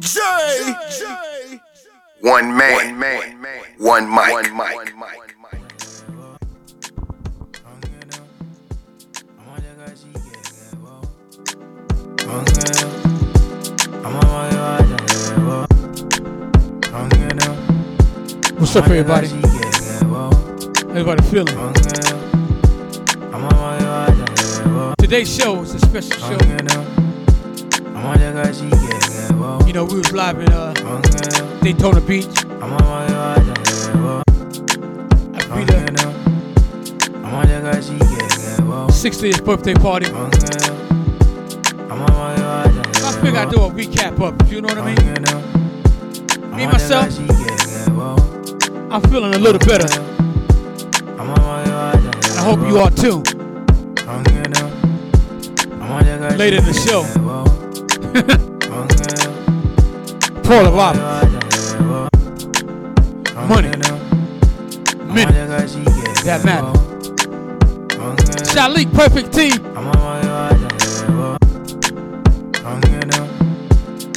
J. One man, one man, one mic. One mic. What's up, everybody? Everybody feeling? I'm on my eyes. Today's show is a special show. You know, we was live in uh, Daytona Beach. I beat a 60th birthday party. I figured I'd do a recap up, you know what I mean? Me, myself, I'm feeling a little better. And I hope you are too. Later in the show, Paula Roberts, money, minute, that matter. Shalik, perfect team.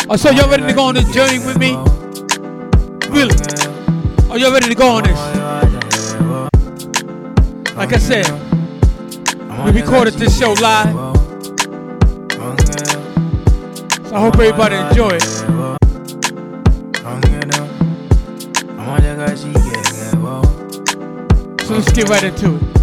Oh, so y'all ready to go on this journey with me? Really? Are y'all ready to go on this? Like I said, we recorded this show live. So I hope everybody enjoy it. So let's get right into it.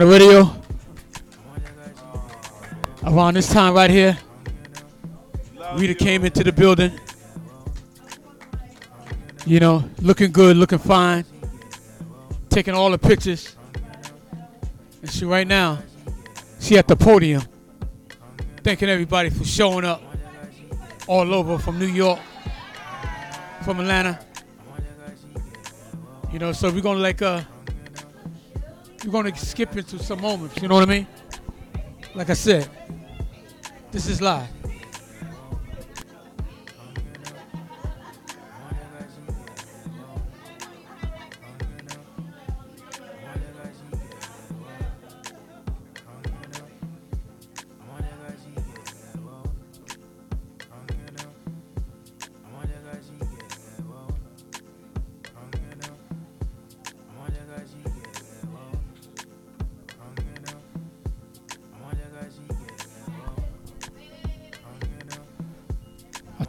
on the radio. Around this time right here, Rita came into the building. You know, looking good, looking fine, taking all the pictures. And she right now, she at the podium, thanking everybody for showing up all over from New York, from Atlanta. You know, so we're gonna like uh we're gonna skip into some moments, you know what I mean? Like I said, this is live.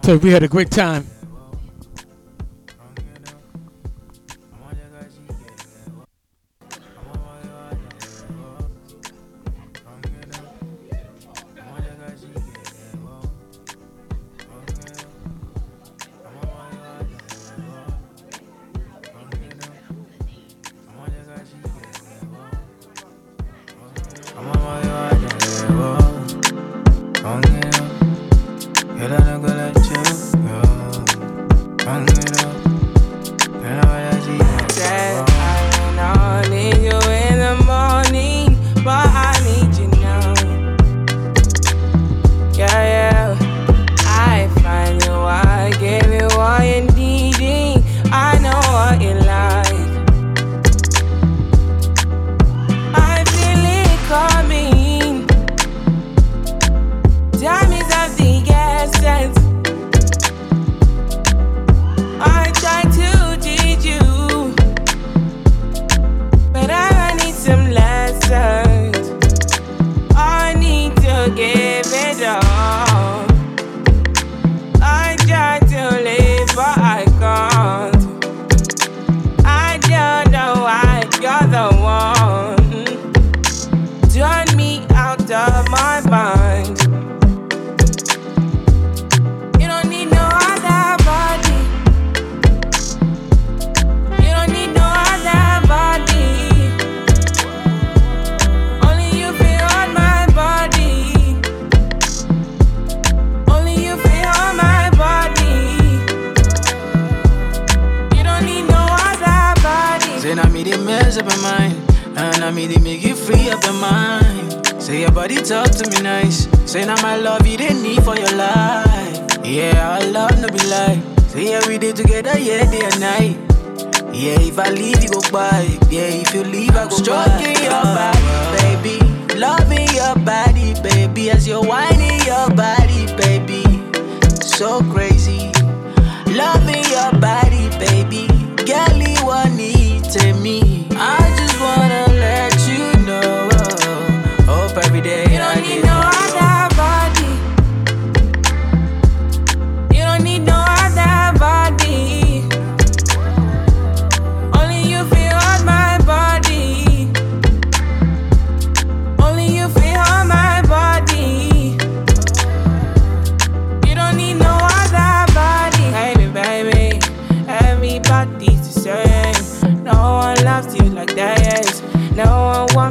You, we had a great time.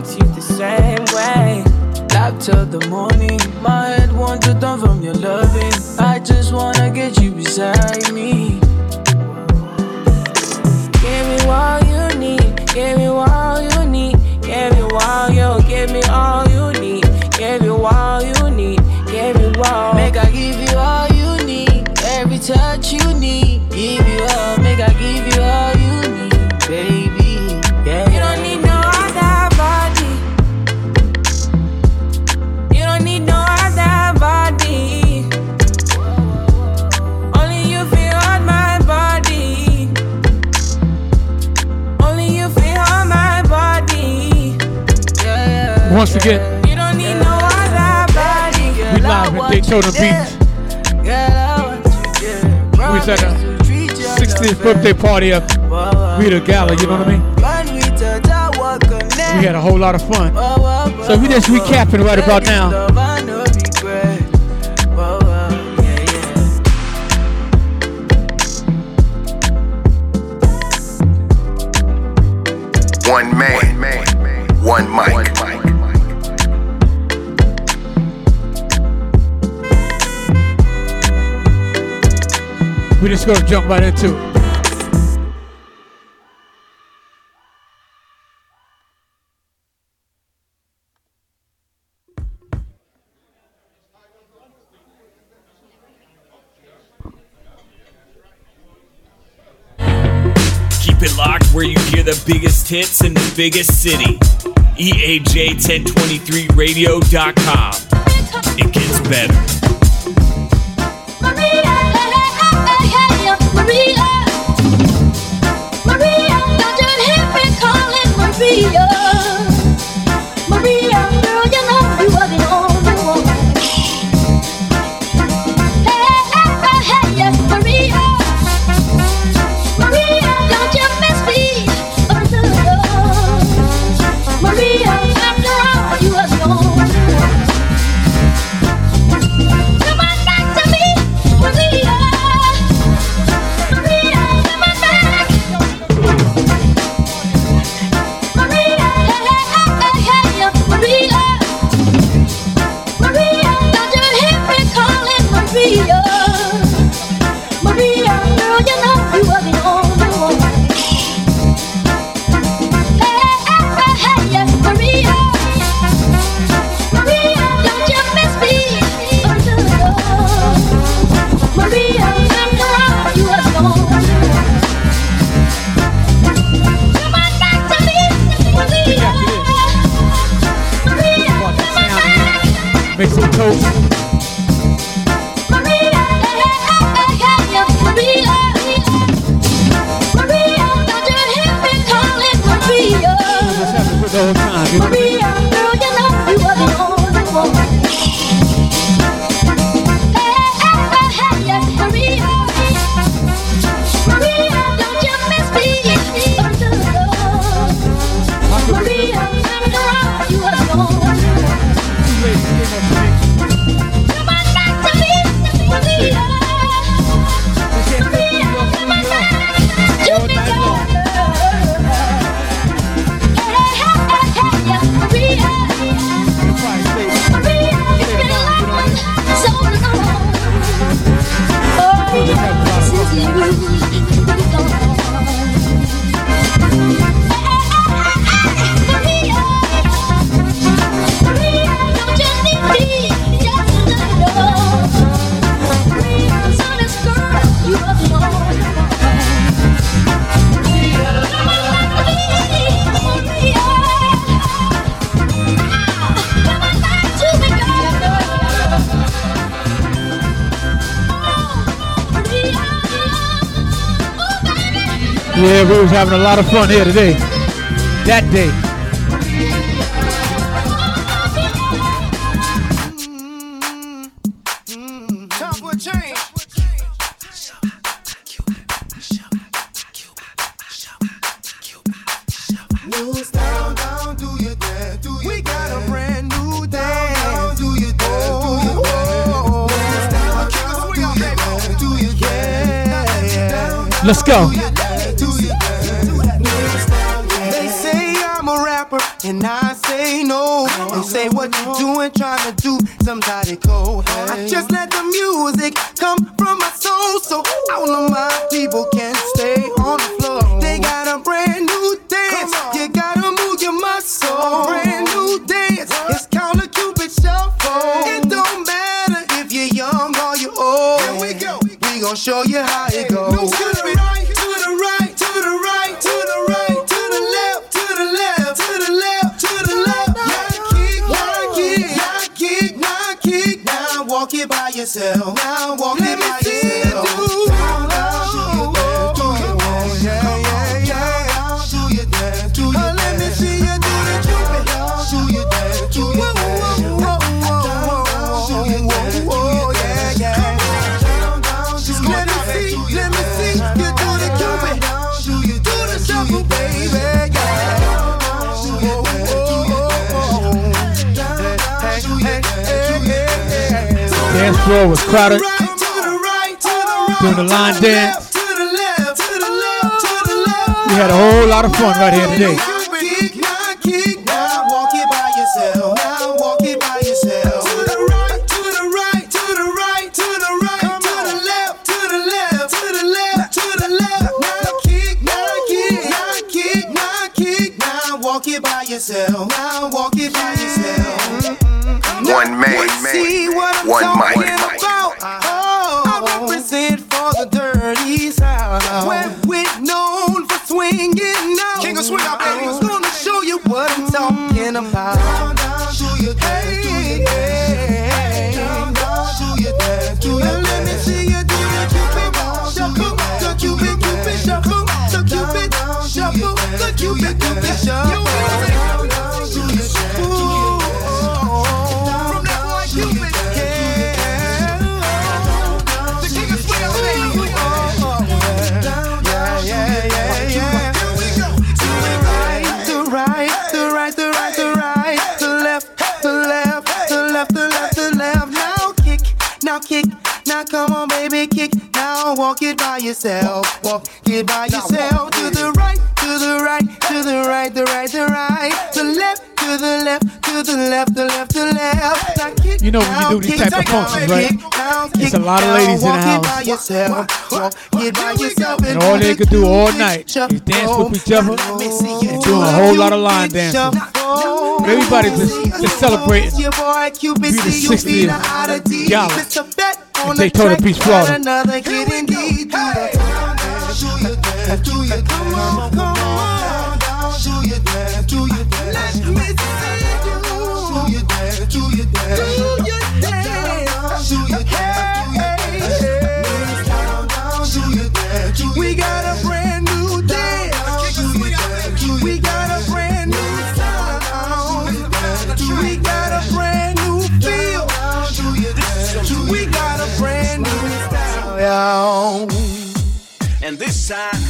you the same way. Love till the morning, my head wants to turn from your loving. I just wanna get you beside me. Give me all you need, give me all you need, give me all you, give me all. once again, we live in Daytona Beach. We was a 60th birthday party of a Gala, you know what I mean? We had a whole lot of fun. So we just recapping right about now. We just gonna jump right into it. Keep it locked where you hear the biggest hits in the biggest city. EAJ1023radio.com. It gets better. sorry was having a lot of fun here today. That day. Let's for and I say no. They say what you doing, trying to do somebody go. I just let the music come from my soul, so all of my people can floor was crowded. Doing the line dance. We had a whole lot of fun right here today. Now kick, now walk it by yourself. To the right, to the right, to the right, to the right. To the left, to the left, to the left, to the left. Now kick, my kick, kick, knock, now walk walk it by yourself, walk it by yourself. To the right, to the right, to the right, the right, the right, the left. To the left, to the left, the left, the left. Kick, You know when you do these type of functions, right? It's a lot of ladies in the house. yourself, walk it by yourself, And all they could do all night is dance with each other. And doing a whole lot of line dancing. Everybody just, just celebrating. Your boy Cupid, be the see you 60th beat out of D. gala It's a bet on in Daytona Beach, Florida. Dance, do your dance, come on, come on. Do your dance, do. Let me see you. Do your dance, do your dance. Do your dance, do dance. Do your dance. We got a brand new dance. We got a brand new sound. We got a brand new feel. We got a brand new style. And this time,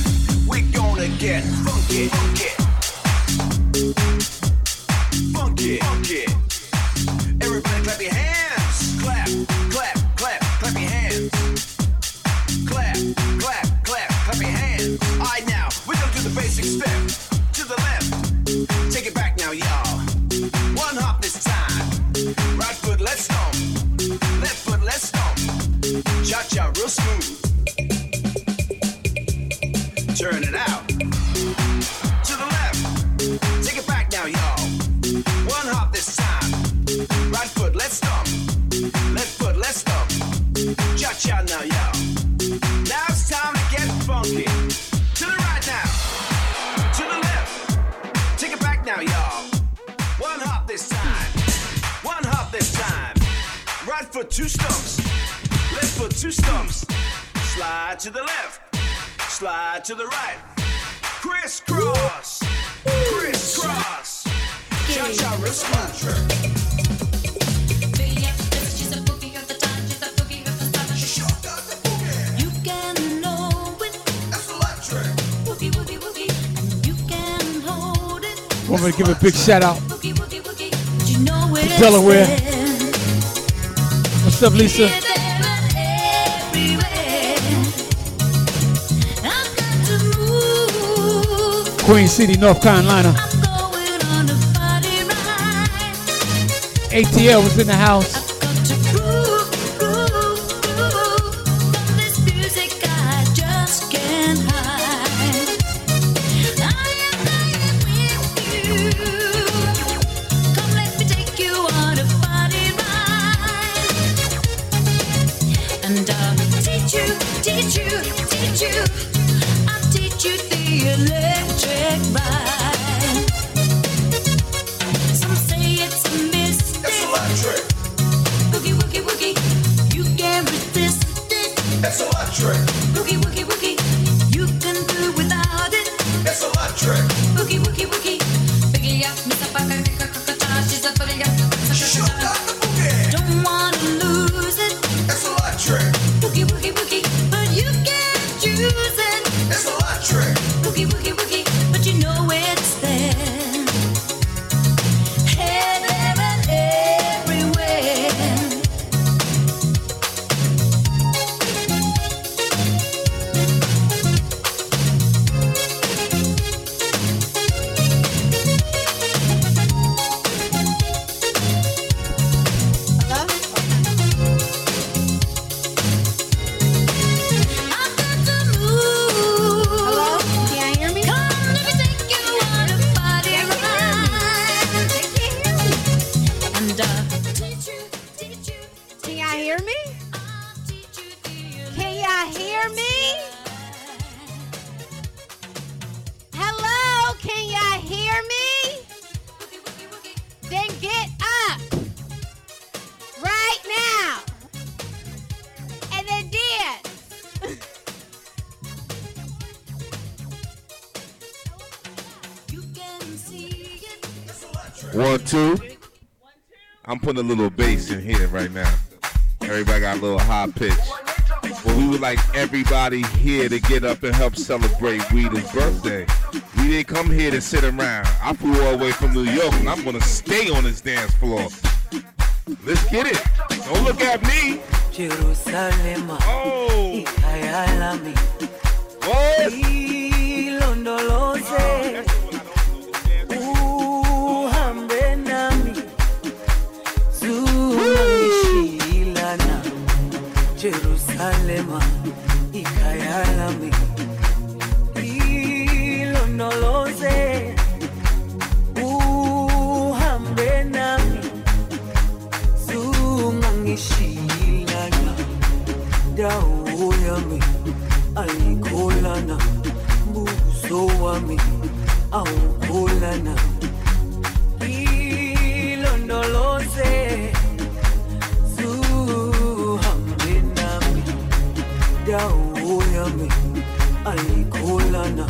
basic step. To the left. Take it back now, y'all. One hop this time. Right foot, let's stomp. Left foot, let's stomp. Cha-cha, real smooth. Turn it out. To the left. Take it back now, y'all. One hop this time. Right foot, let's stomp. Left foot, let's stomp. Cha cha now, y'all. Two stumps. Left foot, two stumps. Slide to the left. Slide to the right. Crisscross. Crisscross. Cha cha response. You can know it. That's electric. Woogie, woogie, woogie. And you can hold it. Want me to give a big shout out. It's Delaware. To Lisa. Queen City, North Carolina. ATL was in the house. And I'll teach you, teach you, teach you. I'll teach you the electric ride. Some say it's a mystic. That's electric. Boogie woogie woogie, you can't resist it. That's electric. Boogie woogie woogie, you can do without it. That's electric. Boogie woogie woogie, putting a little bass in here right now. Everybody got a little high pitch. But we would like everybody here to get up and help celebrate Rita's birthday. We didn't come here to sit around. I flew all the way from New York and I'm gonna stay on this dance floor. Let's get it. Don't look at me. Jerusalem, Oh, what? Jerusalema, ikhaya lami, ilondoloze, uhambe nami, zungangishilana. dawo yami ayikholana buso wami dawo yami ayikholana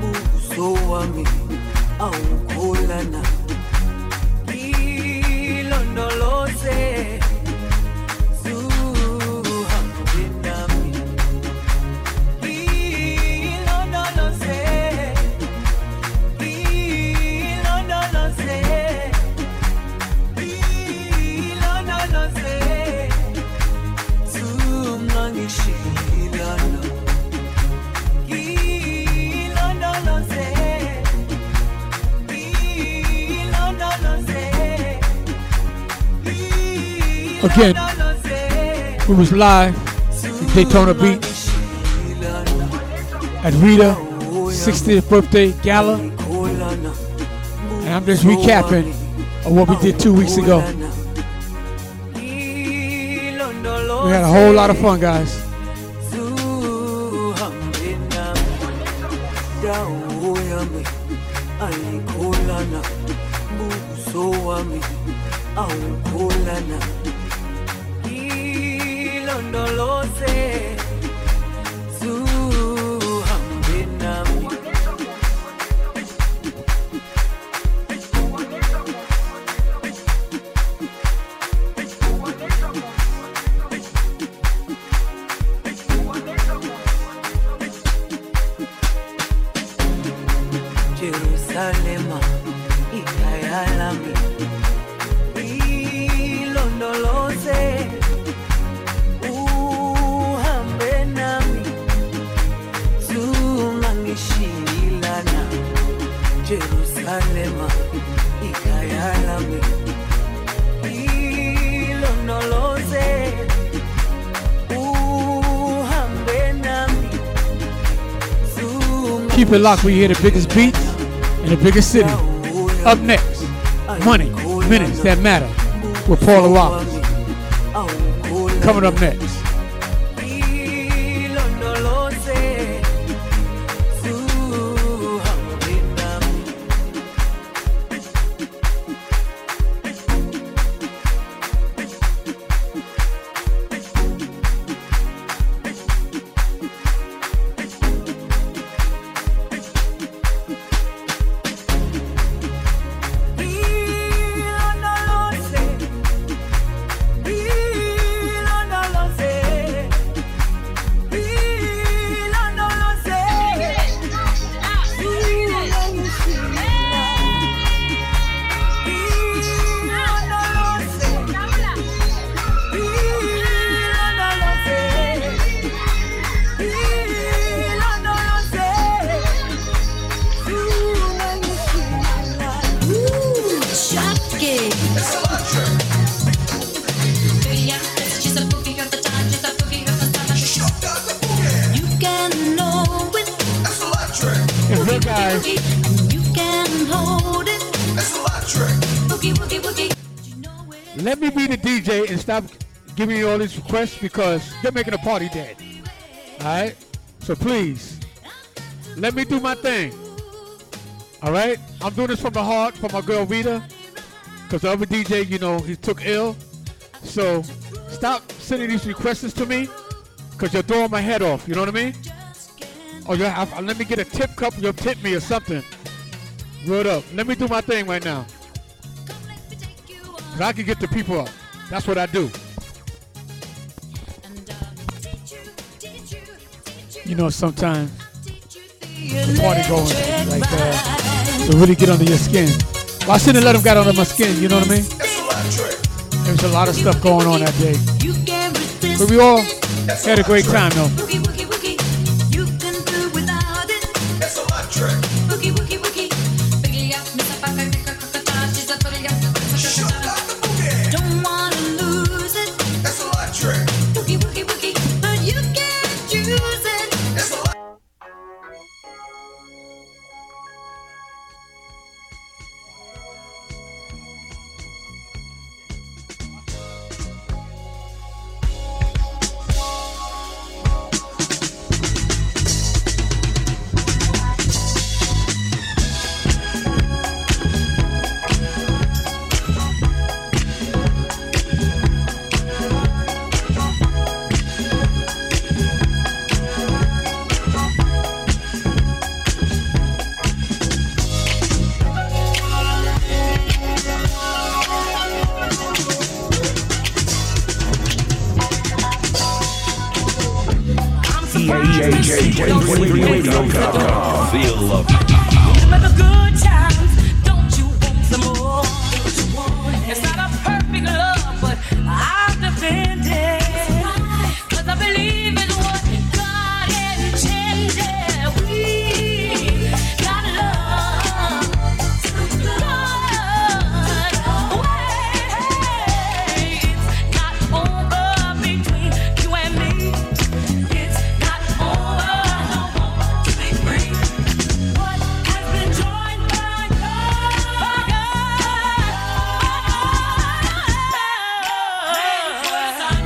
buso wami awukholana ilondoloze Again, we was live in Daytona Beach at Rita 60th birthday gala, and I'm just recapping of what we did two weeks ago. We had a whole lot of fun, guys. Ilondoloze zuhambe it locked. We hear the biggest beats in the biggest city. Up next, money, minutes that matter with Paula Roberts. Coming up next. These requests because they're making a party dead. All right? So please, let me do my thing. All right? I'm doing this from the heart for my girl Rita because the other DJ, you know, he took ill. So stop sending these requests to me because you're throwing my head off. You know what I mean? Or you have, uh, let me get a tip cup, you'll tip me or something. Word up. Let me do my thing right now. Cause I can get the people up. That's what I do. You know, sometimes the party going like that to really get under your skin. Well, I shouldn't let them get under my skin. You know what I mean? There's a lot of stuff going on that day, but we all had a great time though.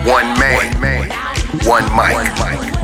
One man, one mic.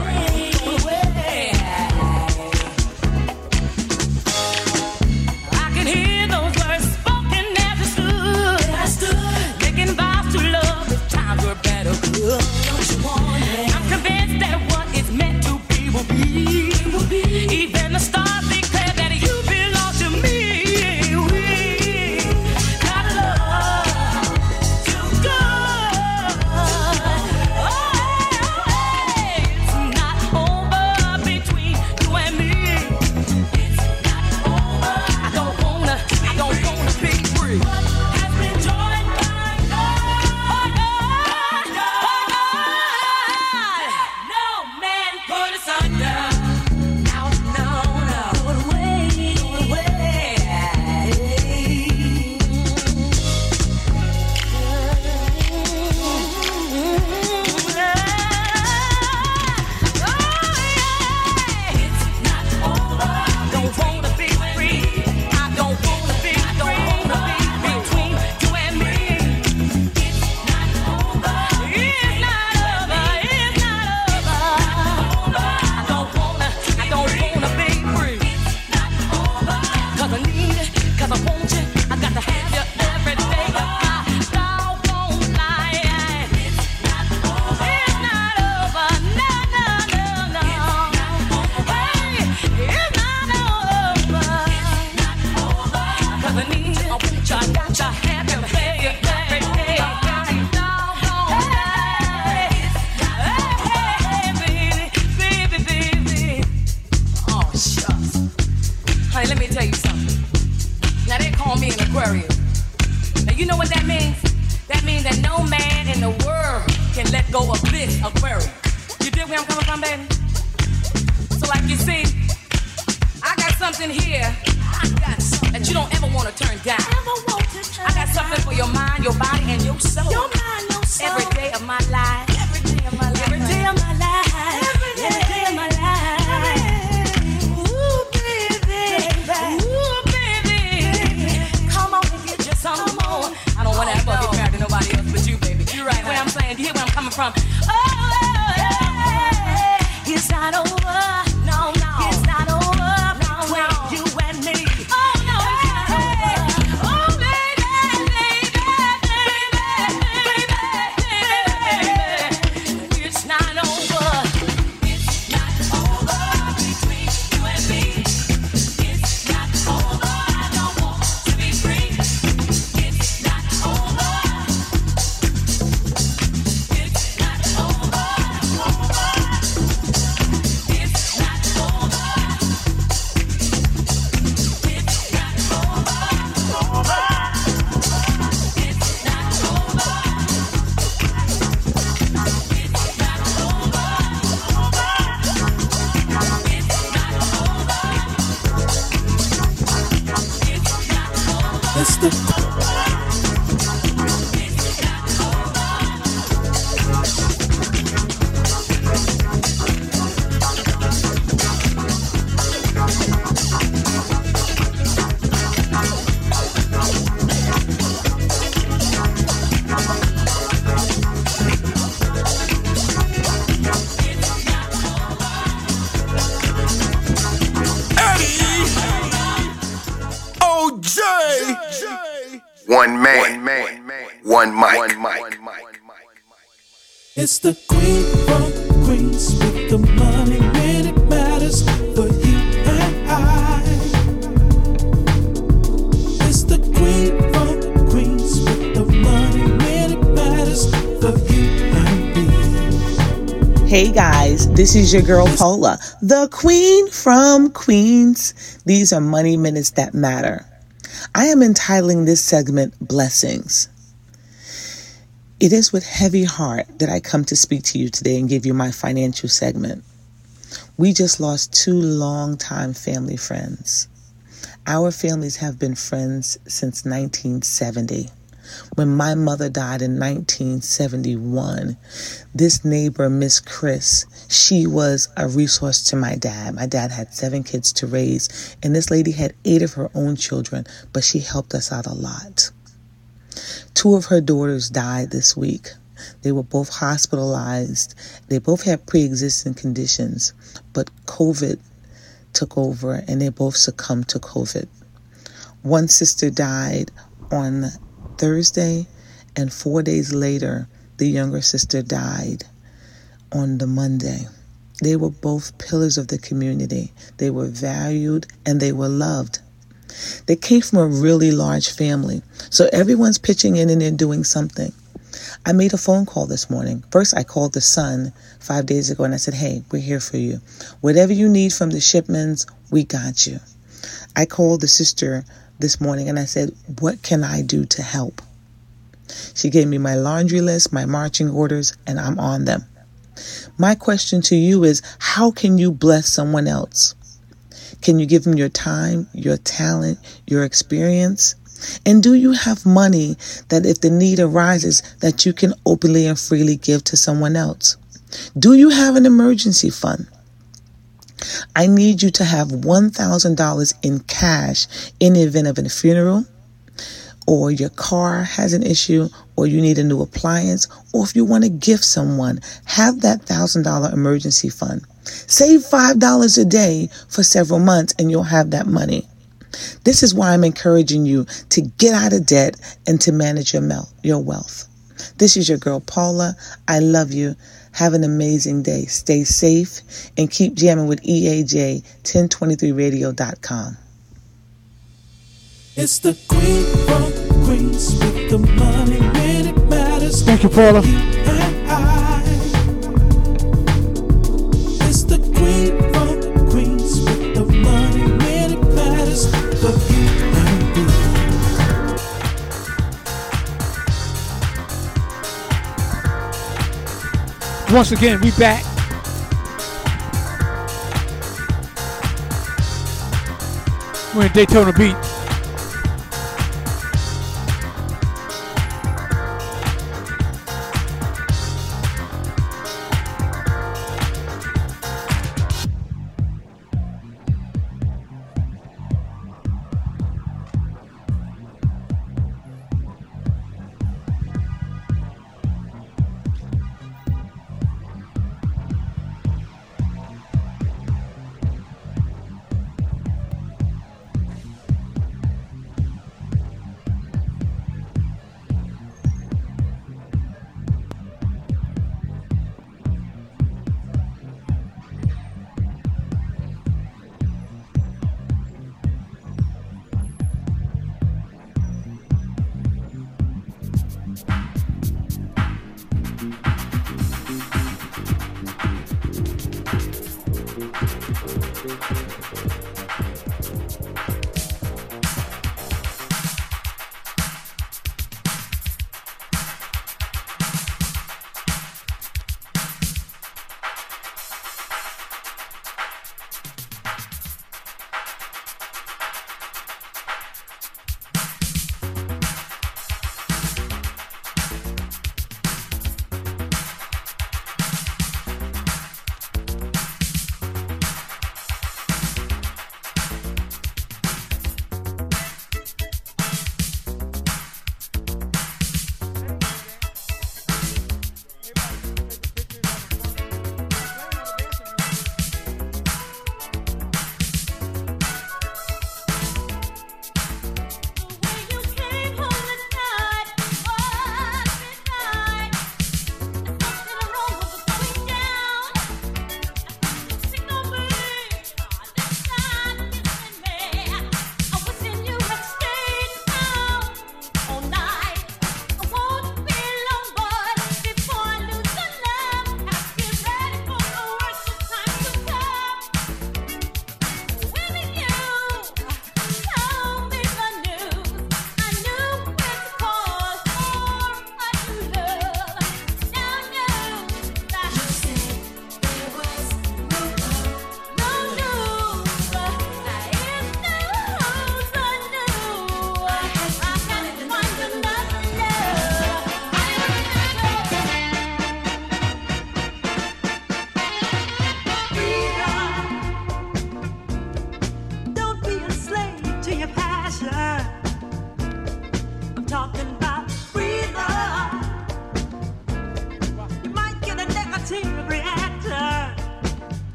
It's It's the queen from Queens with the money when it matters for you and I. It's the queen from Queens with the money when it matters for you and me. Hey guys, this is your girl Paula, the queen from Queens. These are money minutes that matter. I am entitling this segment Blessings. It is with heavy heart that I come to speak to you today and give you my financial segment. We just lost two longtime family friends. Our families have been friends since 1970. When my mother died in 1971, this neighbor, Miss Chris, she was a resource to my dad. My dad had seven kids to raise, and this lady had eight of her own children, but she helped us out a lot. Two of her daughters died this week. They were both hospitalized. They both had pre existing conditions, but COVID took over and they both succumbed to COVID. One sister died on Thursday, and four days later, the younger sister died on the Monday. They were both pillars of the community. They were valued and they were loved. They came from a really large family, so everyone's pitching in and doing something. I made a phone call this morning. First, I called the son five days ago and I said, Hey, we're here for you. Whatever you need from the shipments, we got you. I called the sister this morning and I said, What can I do to help? She gave me my laundry list, my marching orders, and I'm on them. My question to you is how can you bless someone else? Can you give them your time, your talent, your experience? And do you have money that if the need arises that you can openly and freely give to someone else? Do you have an emergency fund? I need you to have $1,000 in cash in the event of a funeral, or your car has an issue, or you need a new appliance, or if you want to gift someone, have that $1,000 emergency fund. Save $5 a day for several months and you'll have that money. This is why I'm encouraging you to get out of debt and to manage your, mel- your wealth. This is your girl Paula. I love you. Have an amazing day. Stay safe and keep jamming with E EAJ1023radio.com. It's the queen from Queens with the money when it matters. Thank you, Paula. Once again, we back. We're in Daytona Beach.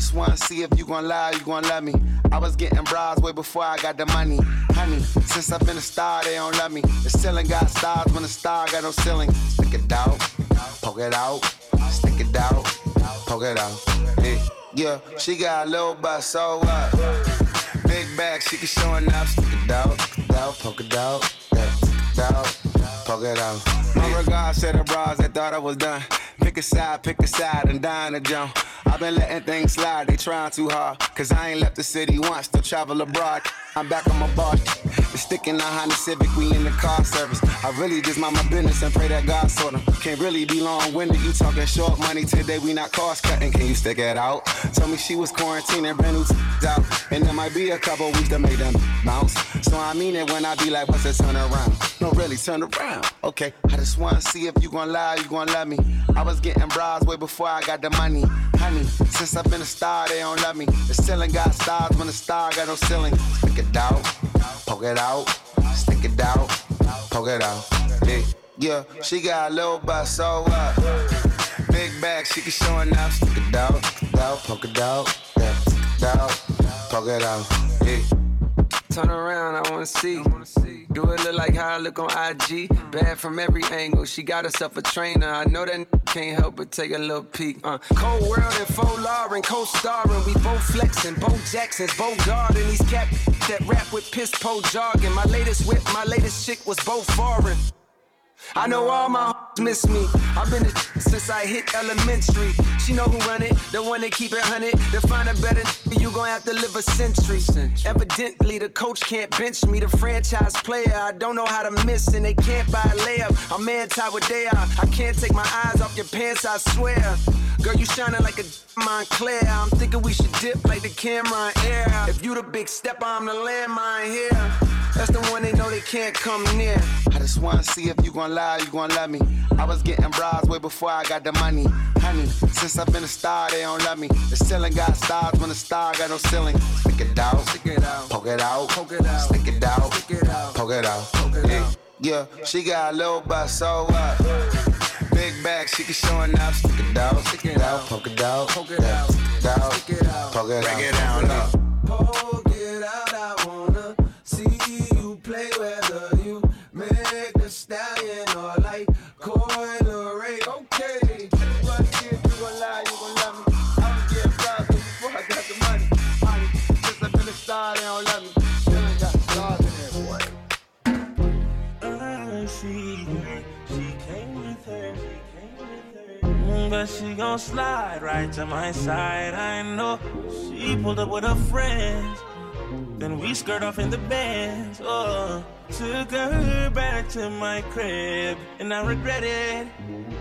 See if you gon' lie, you gon' love me. I was getting bras way before I got the money. Honey, since I've been a star, they don't love me. The ceiling got stars when the star got no ceiling. Stick it out, poke it out, stick it out, poke it out. Yeah, yeah. she got a little butt, so what? Big bag, she can show enough. Stick it out, stick it out, poke it out, yeah, stick it out, poke it out. My regards to the bras that thought I was done. Pick a side, pick a side, and dine a jump. I've been letting things slide, they trying too hard. Cause I ain't left the city once to travel abroad. I'm back on my bar. The stick in the Honda Civic, we in the car service. I really just mind my business and pray that God sort 'em. Can't really be long winded, you talking short money today, we not cost cutting. Can you stick it out? Tell me she was quarantining, brand new t- out. And there might be a couple weeks to make them bounce. So I mean it when I be like, what's a turn around? No, really, turn around. Okay, I just wanna see if you gon' lie, you gon' love me. I was getting bras way before I got the money. Honey, since I've been a star, they don't love me. The ceiling got stars when the star got no ceiling. Stick it out, poke it out, stick it out, poke it out. Yeah, she got a little butt, so what? Big bag, she can show enough. Stick it out, stick it out, poke it out, yeah, stick it out, poke it out. Yeah. Turn around, I wanna see. Do it look like how I look on IG? Bad from every angle. She got herself a trainer. I know that can't help but take a little peek. Uh, Cold World and Faux Lauren, co-starring. We both flexing. Bo Jackson's, Bo Garden. These cat that rap with piss po jargon. My latest whip, my latest chick was both foreign. I know all my hoes miss me. I've been a since I hit elementary. She know who run it, the one that keep it hunted. To find a better you gon' have to live a century. Evidently, the coach can't bench me. The franchise player, I don't know how to miss, and they can't buy a layup. I'm anti what they are. I can't take my eyes off your pants, I swear. Girl, you shining like a Moncler. I'm thinking we should dip like the camera in air. If you the big stepper, I'm the landmine here. That's the one they know they can't come near. I just wanna see if you gon' lie, you gon' love me. I was getting bras way before I got the money. Honey, since I've been a star, they don't love me. The ceiling got stars when the star got no ceiling. Stick it out, stick it out, poke it out, poke it out, stick it out, stick it out, poke it out, poke it yeah. out. Yeah, she got a little butt, so what? Big bag, she can show enough. Stick it out, stick it out, poke it out, poke it out, stick it out, out, poke it out. Break it down, low. She gon' slide right to my side. I know she pulled up with her friends. Then we skirt off in the bands. Oh, took her back to my crib, and I regret it.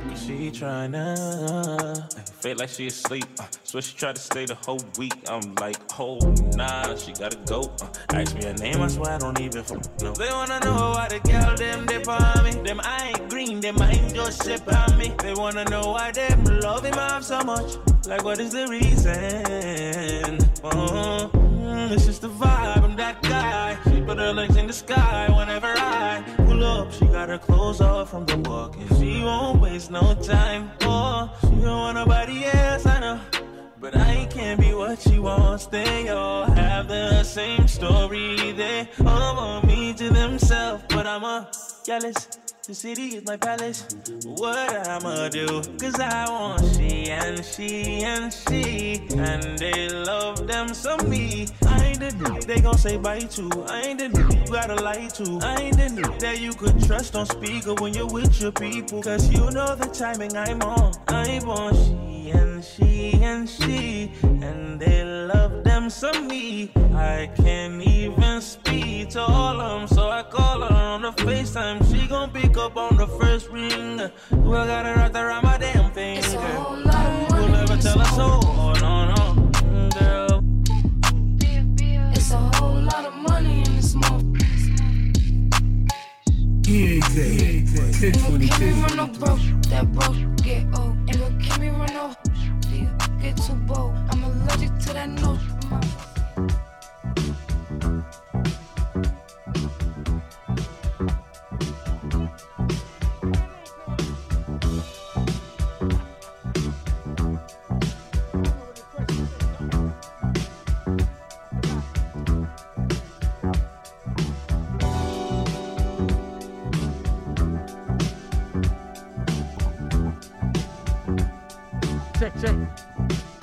Cause she tryna feel like she asleep. Uh, so she tried to stay the whole week. I'm like, oh nah, she gotta go. Uh, ask me her name, I swear I don't even know. They wanna know why the girl them on me. Them I ain't them I ain't just ship on me. They wanna know why them love him off so much. Like what is the reason? Oh, mm, it's just the vibe. I'm that guy. She put her legs in the sky whenever I pull up. She got her clothes off from the walk, and she won't waste no time. Oh, she don't want nobody else. I know. But I can't be what she wants. They all have the same story. They all want me to themselves, but I'm a jealous. The city is my palace. What I'ma do? Cause I want she and she and she. And they love them some me. I ain't the dude they gon' say bye to. I ain't the dude you gotta lie to. I ain't the dude that you could trust on speaker when you're with your people. Cause you know the timing I'm on. I want she and she and she. And they love them some me. I can't even speak to all of them. So I call her on the FaceTime. She gon' pick up on the first ring. Well, I got her right around my damn finger. We'll never tell her so. Oh, no, no. Girl. It's a whole lot of money in this motherfucker. Ain't me run no broke, that broke get old. Ain't gonna keep me run no deal, get too bold. I'm allergic to that note. shake, shake.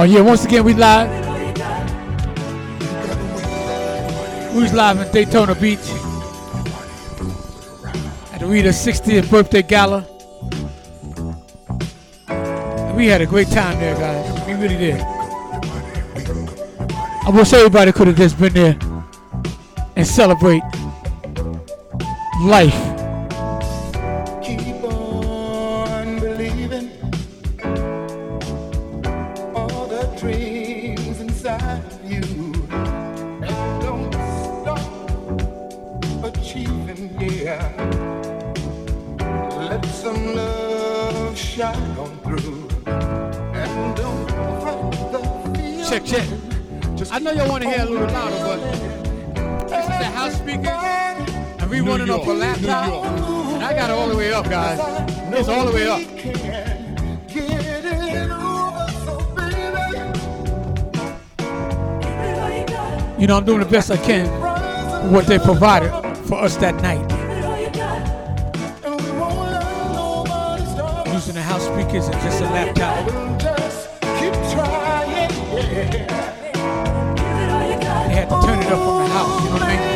Oh yeah, once again we live. We was live in Daytona Beach at the Rita's 60th birthday gala. And we had a great time there, guys. We really did. I wish everybody could have just been there and celebrate life. Check, check. I know y'all want to hear a little louder, but this is the house speaker, and we running off a laptop. And I got it all the way up, guys. It's all the way up. You know, I'm doing the best I can with what they provided for us that night. Using the house speakers and just a laptop. It up from the house, you know what I mean?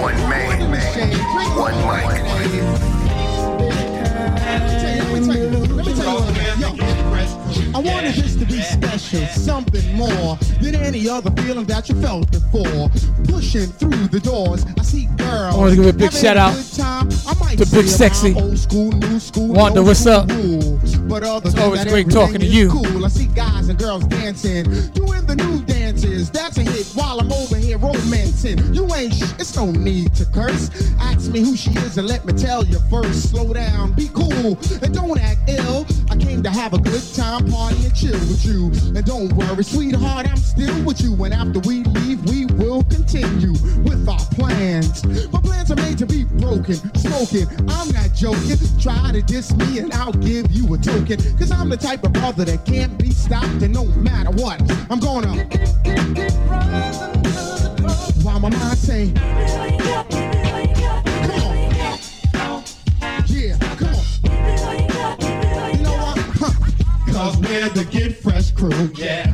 One man, one mic. I wanted this to be special, something more than any other feeling that you felt before. Pushing through the doors, I see girls. I want to give a big shout out time. I might to Big Sexy. about old school, new school, Wanda, no what's up? rules. But other It's than always that, great talking to you. Cool. I see guys and girls dancing, doing the new dances. That's a hit while I'm over here romancing. You ain't sh- it's no need to curse. Ask me who she is and let me tell you first. Slow down, be cool, and don't act ill. I came to have a good time, party and chill with you. And don't worry, sweetheart, I'm still with you. And after we leave, we will continue with our plans. My plans are made to be broken, smoking. I'm not joking. Try to diss me and I'll give you a token. Cause I'm the type of brother that can't be stopped. And no matter what, I'm gonna. While my mind say? Cause we're the Get Fresh crew. Yeah,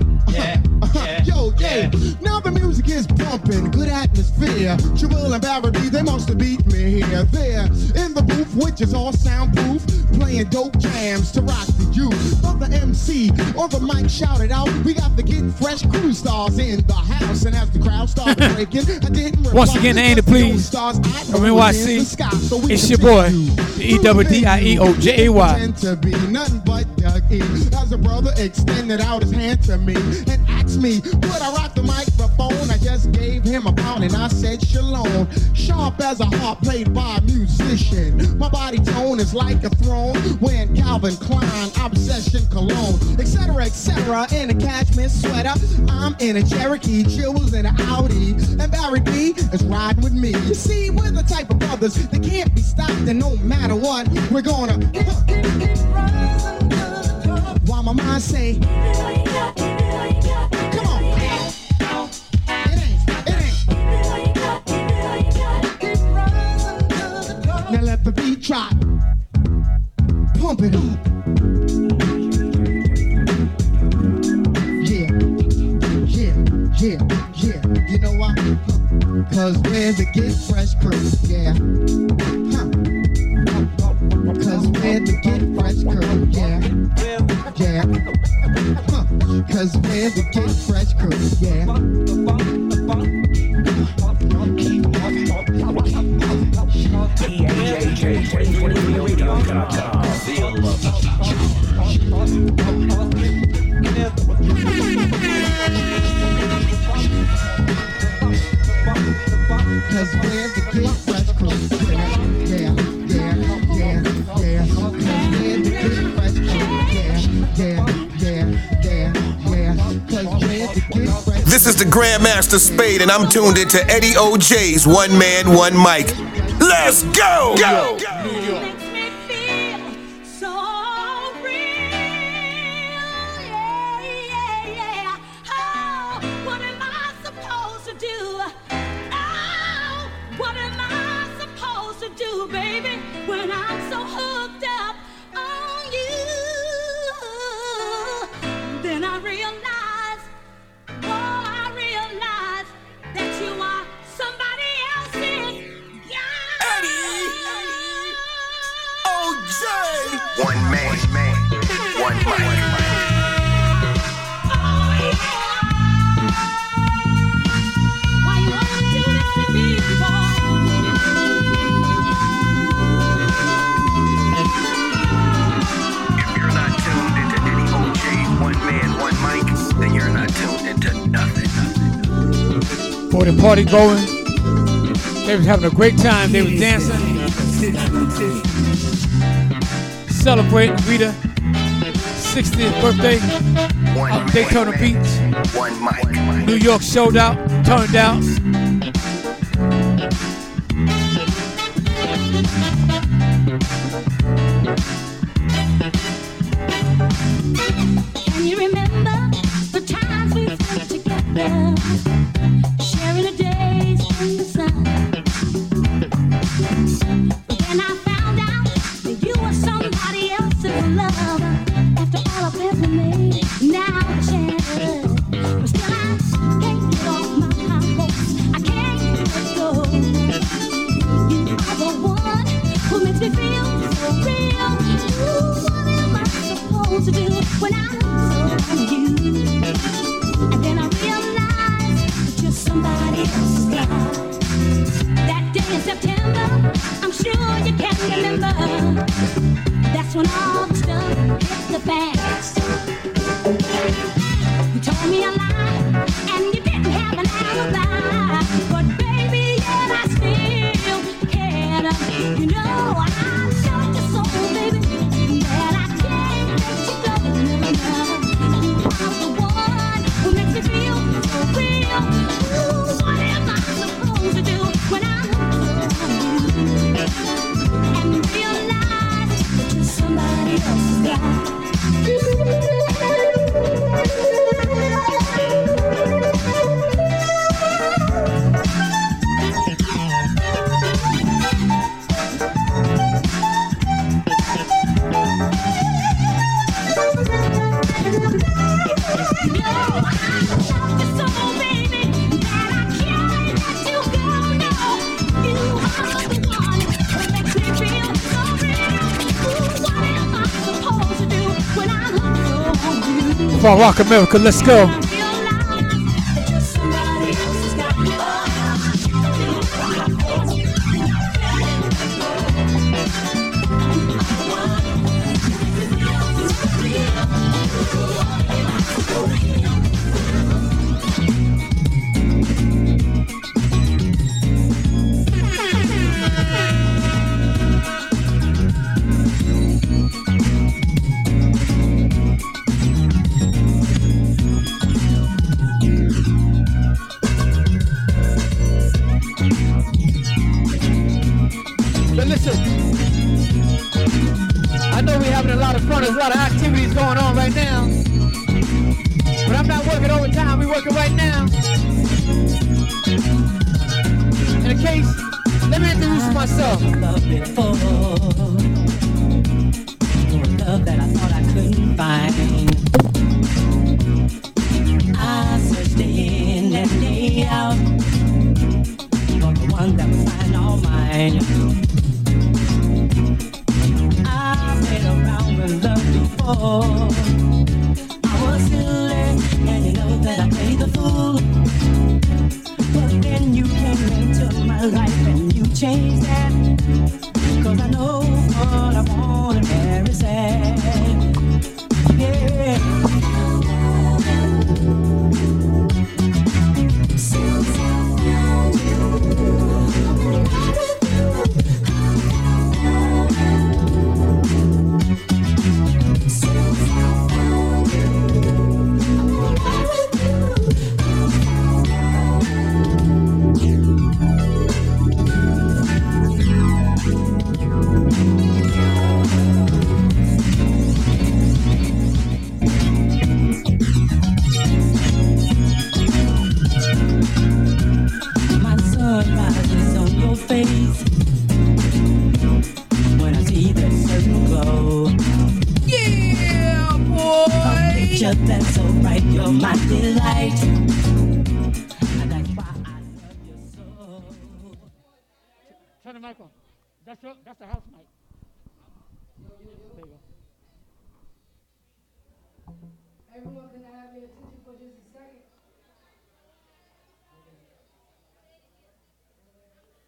bumping, good atmosphere. Jewel and Barry, they must have beat me here. There in the booth, which is all soundproof, playing dope jams to rock the youth. But the MC on the mic shouted out, we got the Get Fresh crew stars in the house. And as the crowd started breaking, I didn't Once again, the Ain't It because the only Please stars I from NYC. sky. So we It's your boy, the E E Dougie. As a brother extended out his hand to me and asked me, would I rock the microphone? I just gave him a pound and I said shalom. Sharp as a harp played by a musician. My body tone is like a throne when Calvin Klein, obsession cologne, etc., etc. In a cashmere sweater, I'm in a Cherokee, Jewels in an Audi, and Barry B is riding with me. You see, we're the type of brothers that can't be stopped, and no matter what, we're gonna. Uh-huh. While my mind say, come on. It ain't, it ain't. Now let the beat drop. Pump it up. Yeah, yeah, yeah, yeah. You know why? Cause we're the Get Fresh crew. Yeah. Grandmaster Spade, and I'm tuned into Eddie OJ's One Man, One Mic. Let's go! Go! party going. They was having a great time. They was dancing, celebrating Rita's 60th birthday on Daytona Beach. New York showed out, turned out. Rock America, let's go. right when you change that. Cause I know what I want, and marry that.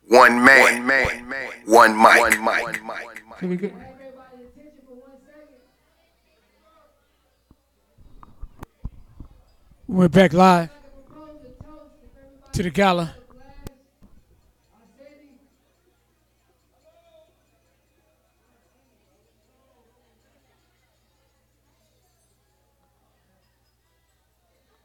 One man, one man, one mic, one mic. Can we get? Everybody, attention for one second. We went back live to the gala